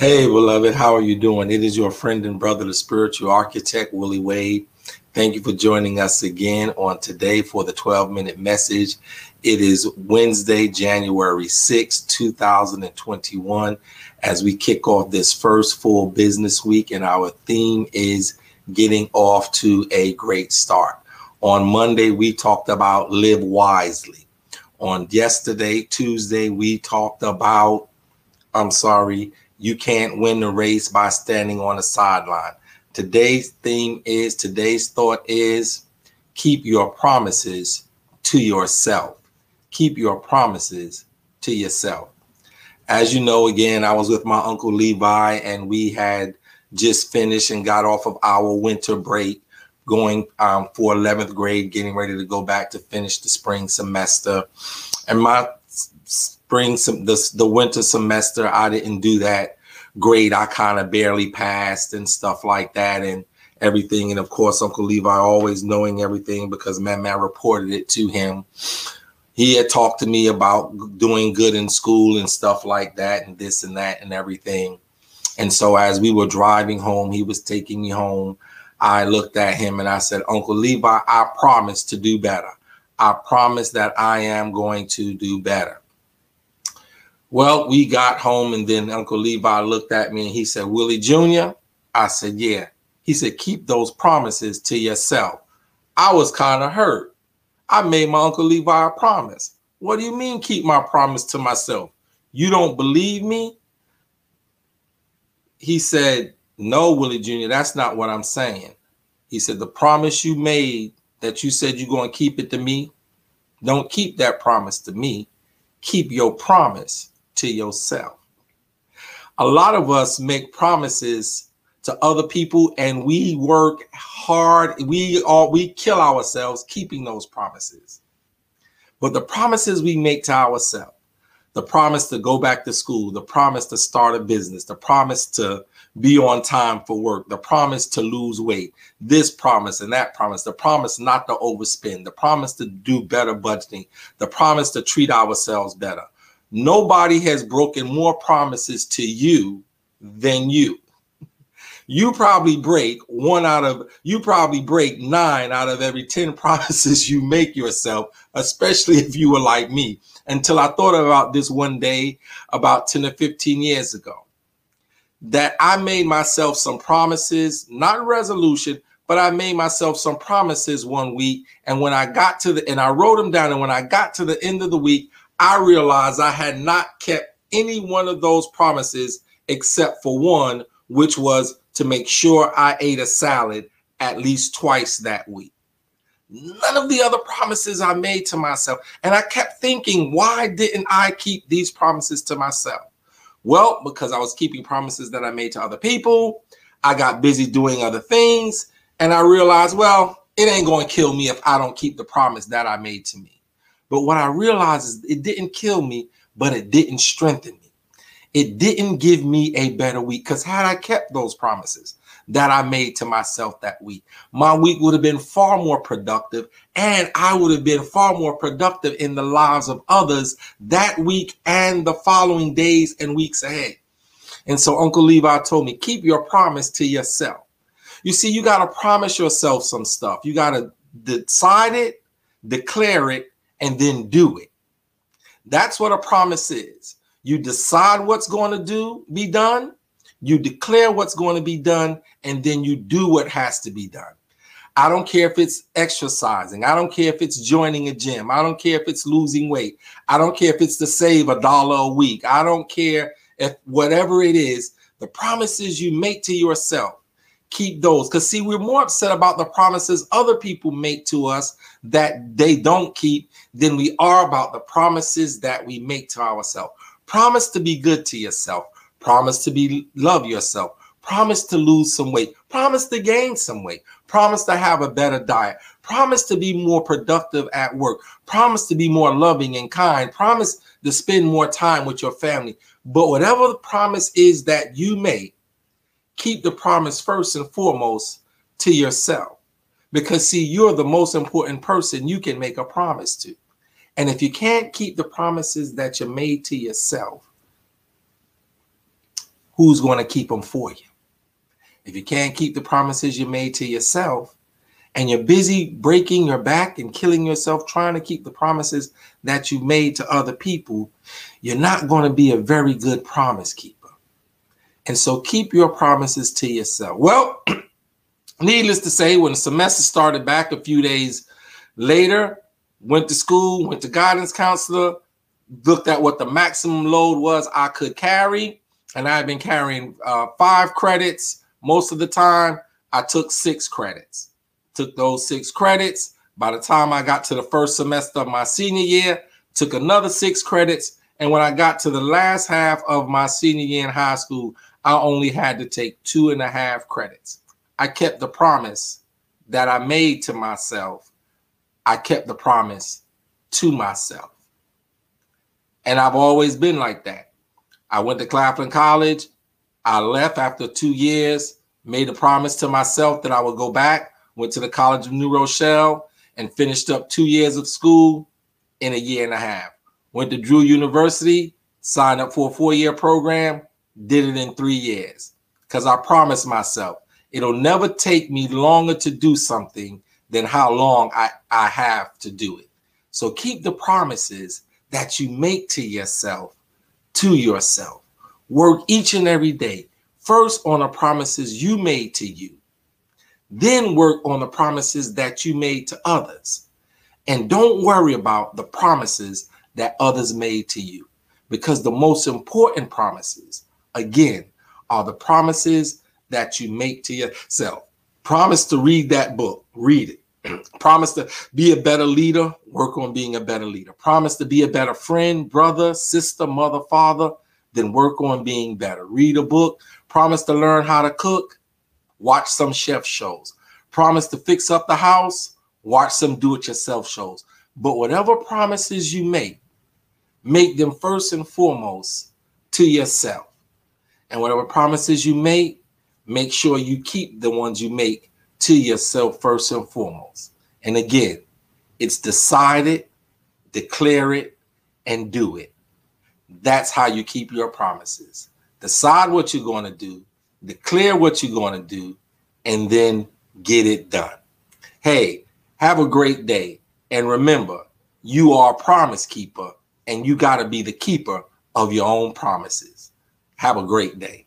Hey, beloved, how are you doing? It is your friend and brother, the spiritual architect, Willie Wade. Thank you for joining us again on today for the 12 minute message. It is Wednesday, January 6, 2021, as we kick off this first full business week, and our theme is getting off to a great start. On Monday, we talked about live wisely. On yesterday, Tuesday, we talked about, I'm sorry, you can't win the race by standing on the sideline. Today's theme is today's thought is keep your promises to yourself. Keep your promises to yourself. As you know, again, I was with my uncle Levi and we had just finished and got off of our winter break going um, for 11th grade, getting ready to go back to finish the spring semester. And my spring the, the winter semester i didn't do that great. I kind of barely passed and stuff like that and everything. And of course uncle levi always knowing everything because man man reported it to him. He had talked to me about doing good in school and stuff like that and this and that and everything. And so as we were driving home he was taking me home. I looked at him and i said uncle levi i promise to do better. I promise that i am going to do better well, we got home, and then Uncle Levi looked at me and he said, Willie Jr., I said, Yeah. He said, Keep those promises to yourself. I was kind of hurt. I made my Uncle Levi a promise. What do you mean, keep my promise to myself? You don't believe me? He said, No, Willie Jr., that's not what I'm saying. He said, The promise you made that you said you're going to keep it to me, don't keep that promise to me. Keep your promise to yourself. A lot of us make promises to other people and we work hard. We all we kill ourselves keeping those promises. But the promises we make to ourselves, the promise to go back to school, the promise to start a business, the promise to be on time for work, the promise to lose weight, this promise and that promise, the promise not to overspend, the promise to do better budgeting, the promise to treat ourselves better, Nobody has broken more promises to you than you. You probably break one out of, you probably break nine out of every 10 promises you make yourself, especially if you were like me. Until I thought about this one day about 10 or 15 years ago, that I made myself some promises, not resolution, but I made myself some promises one week. And when I got to the, and I wrote them down, and when I got to the end of the week, I realized I had not kept any one of those promises except for one, which was to make sure I ate a salad at least twice that week. None of the other promises I made to myself. And I kept thinking, why didn't I keep these promises to myself? Well, because I was keeping promises that I made to other people. I got busy doing other things. And I realized, well, it ain't going to kill me if I don't keep the promise that I made to me. But what I realized is it didn't kill me, but it didn't strengthen me. It didn't give me a better week because had I kept those promises that I made to myself that week, my week would have been far more productive and I would have been far more productive in the lives of others that week and the following days and weeks ahead. And so Uncle Levi told me, keep your promise to yourself. You see, you got to promise yourself some stuff. You got to decide it, declare it, and then do it. That's what a promise is. You decide what's going to do be done, you declare what's going to be done, and then you do what has to be done. I don't care if it's exercising. I don't care if it's joining a gym. I don't care if it's losing weight. I don't care if it's to save a dollar a week. I don't care if whatever it is, the promises you make to yourself, keep those. Because, see, we're more upset about the promises other people make to us that they don't keep than we are about the promises that we make to ourselves. Promise to be good to yourself. Promise to be love yourself. Promise to lose some weight. Promise to gain some weight. Promise to have a better diet. Promise to be more productive at work. Promise to be more loving and kind. Promise to spend more time with your family. But whatever the promise is that you make, keep the promise first and foremost to yourself. Because, see, you're the most important person you can make a promise to. And if you can't keep the promises that you made to yourself, who's going to keep them for you? If you can't keep the promises you made to yourself, and you're busy breaking your back and killing yourself trying to keep the promises that you made to other people, you're not going to be a very good promise keeper. And so keep your promises to yourself. Well, needless to say, when the semester started back a few days later, went to school, went to guidance counselor, looked at what the maximum load was I could carry, and I've been carrying uh, five credits most of the time. I took six credits took those six credits. By the time I got to the first semester of my senior year, took another six credits. And when I got to the last half of my senior year in high school, I only had to take two and a half credits. I kept the promise that I made to myself. I kept the promise to myself. And I've always been like that. I went to Claflin College. I left after two years, made a promise to myself that I would go back went to the College of New Rochelle and finished up two years of school in a year and a half. Went to Drew University, signed up for a four year program, did it in three years because I promised myself it'll never take me longer to do something than how long I, I have to do it. So keep the promises that you make to yourself to yourself. Work each and every day, first on the promises you made to you then work on the promises that you made to others. And don't worry about the promises that others made to you. Because the most important promises, again, are the promises that you make to yourself. Promise to read that book, read it. Promise to be a better leader, work on being a better leader. Promise to be a better friend, brother, sister, mother, father, then work on being better. Read a book. Promise to learn how to cook, watch some chef shows. Promise to fix up the house, watch some do it yourself shows. But whatever promises you make, make them first and foremost to yourself. And whatever promises you make, make sure you keep the ones you make to yourself first and foremost. And again, it's decide it, declare it, and do it. That's how you keep your promises. Decide what you're going to do, declare what you're going to do, and then get it done. Hey, have a great day. And remember, you are a promise keeper and you got to be the keeper of your own promises. Have a great day.